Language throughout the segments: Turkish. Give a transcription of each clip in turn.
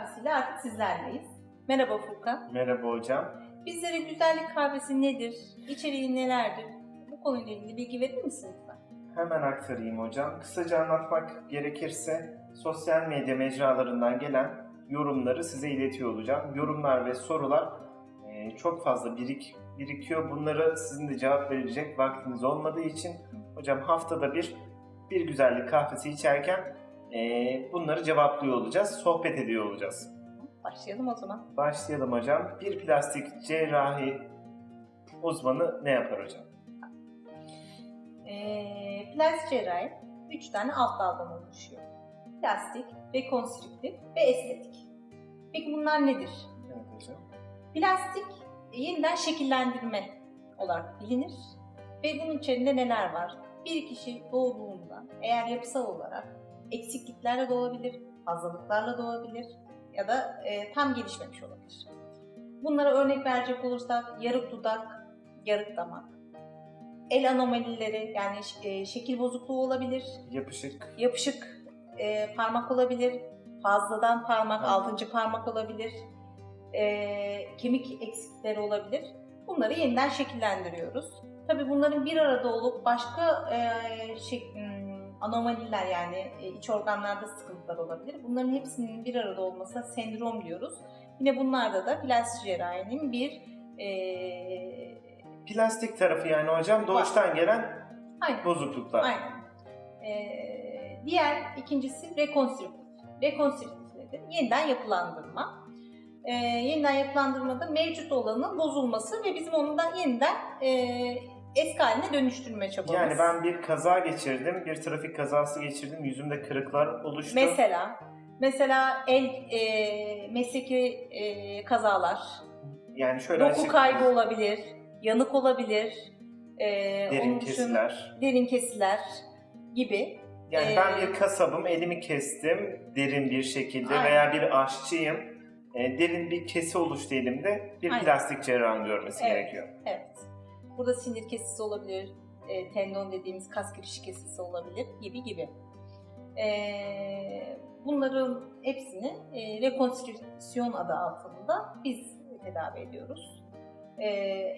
kahvesiyle artık sizlerleyiz. Merhaba Furkan. Merhaba hocam. Bizlere güzellik kahvesi nedir? İçeriği nelerdir? Bu konuyla ilgili bilgi verir misin lütfen? Hemen aktarayım hocam. Kısaca anlatmak gerekirse sosyal medya mecralarından gelen yorumları size iletiyor olacağım. Yorumlar ve sorular e, çok fazla birik birikiyor. Bunları sizin de cevap verecek vaktiniz olmadığı için hocam haftada bir bir güzellik kahvesi içerken bunları cevaplıyor olacağız, sohbet ediyor olacağız. Başlayalım o zaman. Başlayalım hocam. Bir plastik cerrahi uzmanı ne yapar hocam? Ee, plastik cerrahi 3 tane alt daldan oluşuyor. Plastik, rekonstrüktif ve estetik. Peki bunlar nedir? Evet hocam. Plastik yeniden şekillendirme olarak bilinir ve bunun içerisinde neler var? Bir kişi doğduğunda eğer yapısal olarak eksikliklerle doğabilir, fazlalıklarla doğabilir ya da e, tam gelişmemiş olabilir. Bunlara örnek verecek olursak yarık dudak, yarık damak, el anomalileri yani e, şekil bozukluğu olabilir, Yapışık. yapışık e, parmak olabilir, fazladan parmak, Evet. altıncı parmak olabilir, e, kemik eksikleri olabilir. Bunları yeniden şekillendiriyoruz. Tabii bunların bir arada olup başka e, şey, anomaliler yani e, iç organlarda sıkıntılar olabilir. Bunların hepsinin bir arada olmasına sendrom diyoruz. Yine bunlarda da plastik cerrahinin bir e, Plastik tarafı yani hocam doğuştan gelen aynen, bozukluklar. Aynen. Ee, diğer ikincisi rekonstrüktif. Rekonstrüktif nedir? Yeniden yapılandırma. Ee, yeniden yapılandırmada mevcut olanın bozulması ve bizim onu da yeniden e, eski haline dönüştürme çabamız. Yani ben bir kaza geçirdim, bir trafik kazası geçirdim, yüzümde kırıklar oluştu. Mesela mesela el e, mesleki e, kazalar, yani şöyle doku açık, kaybı olabilir, yanık olabilir, e, derin onun kesiler. derin kesiler gibi. Yani Ee, ben bir kasabım, elimi kestim derin bir şekilde Aynen. veya bir aşçıyım. e, derin bir kesi oluştu elimde, bir Aynen. plastik cerrahın görmesi Evet. gerekiyor. Evet. Burada sinir kesisi olabilir, e, tendon dediğimiz kas giriş kesisi olabilir gibi gibi. E, bunların hepsini e, rekonstrüksiyon adı altında biz tedavi ediyoruz. E,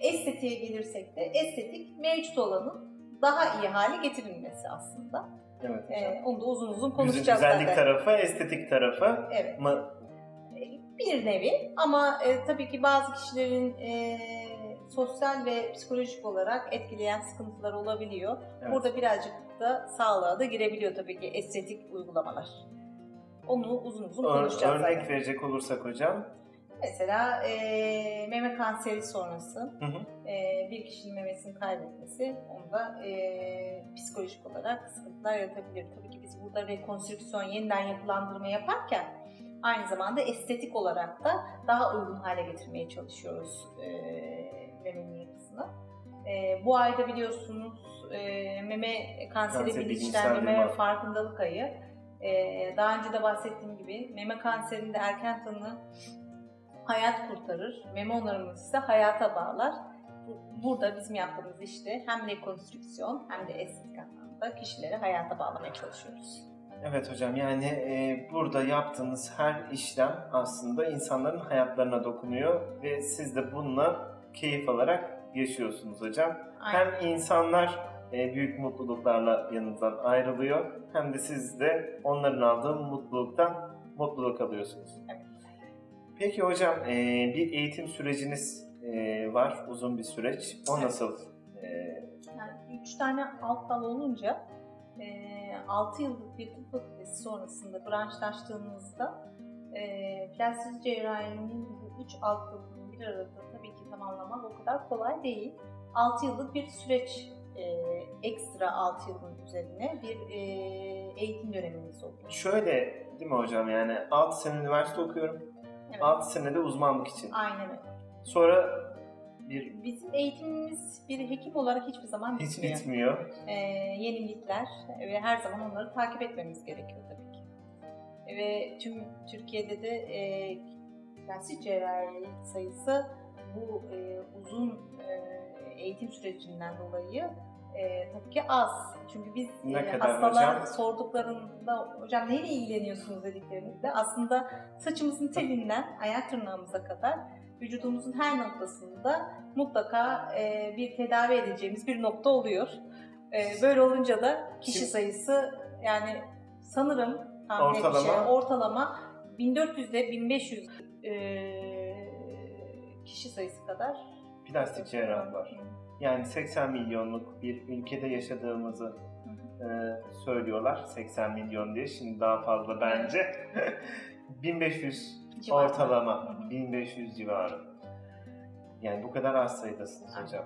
estetiğe gelirsek de estetik mevcut olanın daha iyi hale getirilmesi aslında. Evet hocam. E, onu da uzun uzun Yüzün konuşacağız güzellik zaten. tarafı, estetik tarafı Evet. mı? bir nevi ama e, tabii ki bazı kişilerin e, sosyal ve psikolojik olarak etkileyen sıkıntılar olabiliyor. Evet. Burada birazcık da sağlığa da girebiliyor tabii ki estetik uygulamalar. Onu uzun uzun Ör- konuşacağız örnek zaten. verecek olursak hocam. Mesela e, meme kanseri sonrası Hı hı. e, bir kişinin memesini kaybetmesi onda e, psikolojik olarak sıkıntılar yaratabilir. Tabii ki biz burada rekonstrüksiyon, yeniden yapılandırma yaparken aynı zamanda estetik olarak da daha uygun hale getirmeye çalışıyoruz e, memenin yapısını. E, bu ayda biliyorsunuz e, meme kanseri Kanser bilinçlendirme ve farkındalık ayı. E, daha önce de bahsettiğim gibi meme kanserinde erken tanı hayat kurtarır. Meme onarımı ise hayata bağlar. Bu- Burada bizim yaptığımız işte hem rekonstrüksiyon hem de estetik anlamda kişileri hayata bağlamaya çalışıyoruz. Evet hocam yani e, burada yaptığınız her işlem aslında insanların hayatlarına dokunuyor ve siz de bununla keyif alarak yaşıyorsunuz hocam. Aynen. Hem insanlar e, büyük mutluluklarla yanınızdan ayrılıyor hem de siz de onların aldığı mutluluktan mutluluk alıyorsunuz. Evet. Peki hocam e, bir eğitim süreciniz e, var uzun bir süreç. O nasıl? Yani üç tane alt dal olunca 6 yıllık bir tıp fakültesi sonrasında branşlaştığımızda e, plastik cerrahinin bu üç alt dalını bir arada tamamlamak o kadar kolay değil. 6 yıllık bir süreç e, ekstra 6 yılın üzerine bir e, eğitim dönemimiz oluyor. şöyle değil mi hocam yani 6 sene üniversite okuyorum. Evet. 6 senede uzmanlık için. Aynen öyle. Sonra bir Bizim eğitimimiz bir hekim olarak hiçbir zaman hiç bitmiyor. bitmiyor. Ee, yenilikler ve her zaman onları takip etmemiz gerekiyor tabii ki. Ve tüm Türkiye'de de e, plastik cerrahi sayısı bu e, uzun e, eğitim sürecinden dolayı e, tabii ki az. Çünkü biz Ne e, hastalar hocam? sorduklarında hocam neyle ilgileniyorsunuz dediklerinde aslında saçımızın telinden ayak tırnağımıza kadar vücudumuzun her noktasında mutlaka e, bir tedavi edeceğimiz bir nokta oluyor. E, böyle olunca da kişi Şimdi- sayısı yani sanırım tahmin Ortalama- edeceğim, ortalama 1400 ile 1500 e, kişi sayısı kadar Plastik cerrah var. Yani 80 milyonluk bir ülkede yaşadığımızı e, söylüyorlar. 80 milyon diye. Şimdi daha fazla bence. 1500 Civarı. ortalama. Hı hı. 1500 civarı. Yani bu kadar az sayıdasınız hocam.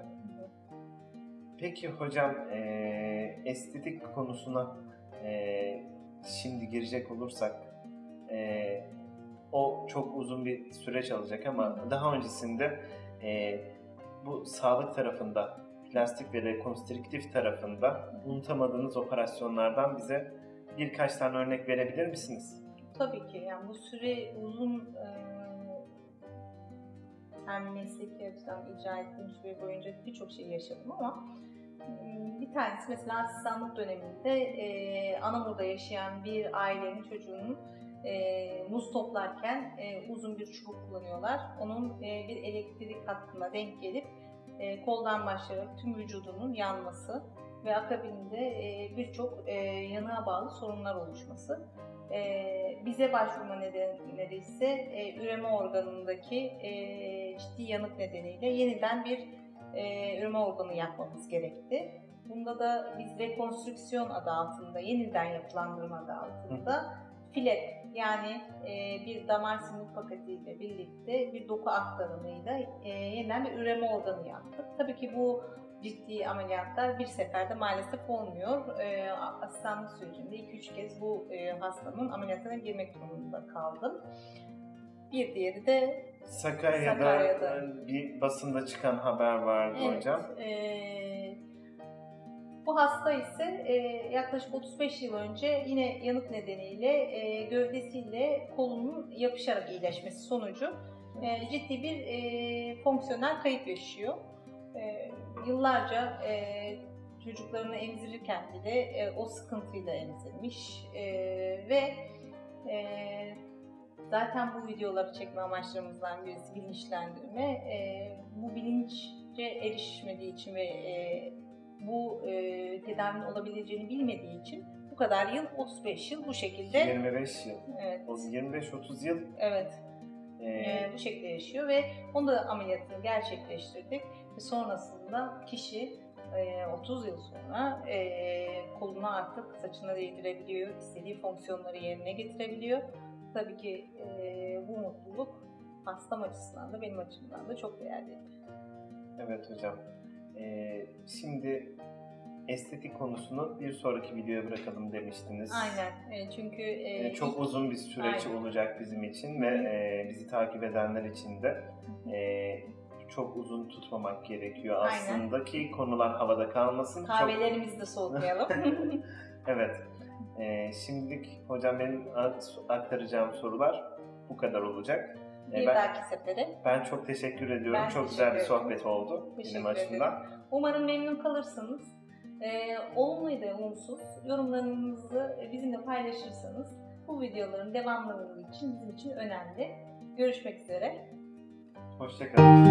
Peki hocam e, estetik konusuna e, şimdi girecek olursak e, o çok uzun bir süreç alacak ama daha öncesinde e, bu sağlık tarafında plastik ve rekonstrüktif tarafında unutamadığınız operasyonlardan bize birkaç tane örnek verebilir misiniz? Tabii ki yani bu süre uzun e, hem mesleki açıdan icra ettiğim süre boyunca birçok şey yaşadım ama e, bir tanesi mesela asistanlık döneminde e, Anamur'da yaşayan bir ailenin çocuğunun e, muz toplarken e, uzun bir çubuk kullanıyorlar. Onun e, bir elektrik hattına denk gelip e, koldan başlayarak tüm vücudunun yanması ve akabinde e, birçok e, yanığa bağlı sorunlar oluşması. E, bize başvurma nedenleri ise e, üreme organındaki e, ciddi yanık nedeniyle yeniden bir e, üreme organı yapmamız gerekti. Bunda da biz rekonstrüksiyon adı altında, yeniden yapılandırma adı altında filet yani e, bir damar sinir paketiyle birlikte bir doku aktarımıyla e, yeniden bir üreme organı yaptık. Tabii ki bu ciddi ameliyatlar bir seferde maalesef olmuyor. E, asistanlık sürecinde 2-3 kez bu e, hastanın ameliyatına girmek durumunda kaldım. Bir diğeri de Sakarya'da, Sakarya'da. bir basında çıkan haber vardı Evet, hocam. eee, bu hasta ise eee, yaklaşık 35 yıl önce yine yanık nedeniyle eee, gövdesiyle kolunun yapışarak iyileşmesi sonucu eee, ciddi bir eee, fonksiyonel kayıp yaşıyor. Eee, yıllarca eee, çocuklarını emzirirken bile eee, o sıkıntıyla emzirmiş Eee, ve eee, zaten bu videoları çekme amaçlarımızdan birisi bilinçlendirme. Eee, bu bilince erişmediği için ve eee, bu eee tedavinin olabileceğini bilmediği için bu kadar yıl, 35 yıl bu şekilde 25 yıl. evet, O 25-30 yıl evet e, eee, bu şekilde yaşıyor ve onu da ameliyatını gerçekleştirdik ve sonrasında kişi eee, 30 yıl sonra eee koluna artık saçına değdirebiliyor, istediği fonksiyonları yerine getirebiliyor. Tabii ki eee, bu mutluluk hastam açısından da benim açımdan da çok değerli. Evet hocam. Ee, şimdi estetik konusunu bir sonraki videoya bırakalım demiştiniz. Aynen. E, çünkü e, Ee, çok ilk- uzun bir süreç Aynen. olacak bizim için ve e, bizi takip edenler için de e, çok uzun tutmamak gerekiyor. Aynen. Aslında ki konular havada kalmasın. Çok- kahvelerimizi de soğutmayalım. Evet. Ee, şimdilik hocam benim aktaracağım sorular bu kadar olacak. Ee, bir ben, dahaki sefere. ben çok teşekkür ediyorum. Ben çok güzel bir sohbet oldu Teşekkür benim açımdan. ederim. Umarım memnun kalırsınız. E, olumlu ya da olumsuz yorumlarınızı bizimle paylaşırsanız bu videoların devamlılığı için bizim için önemli. Görüşmek üzere. Hoşçakalın.